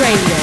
Radio.